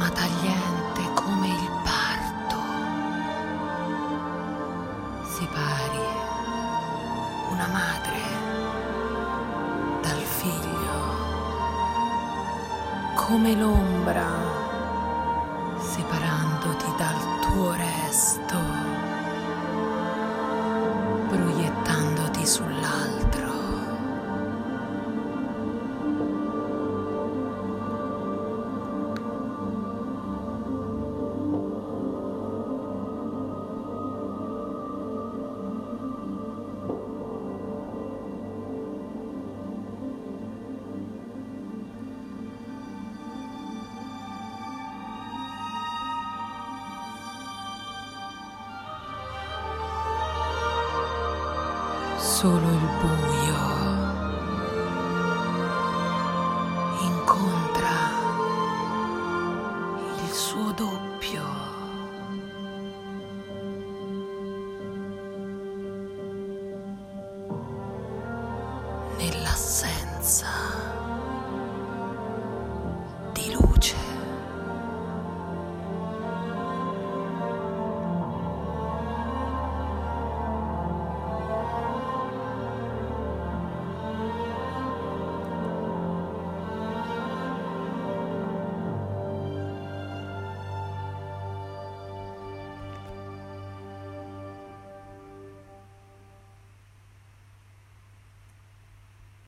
ma tagliente come il parto. Si pari una madre dal figlio, come l'ombra separandoti dal tuo resto. solo il buio incontra il suo doppio. Nell'assenza di luce.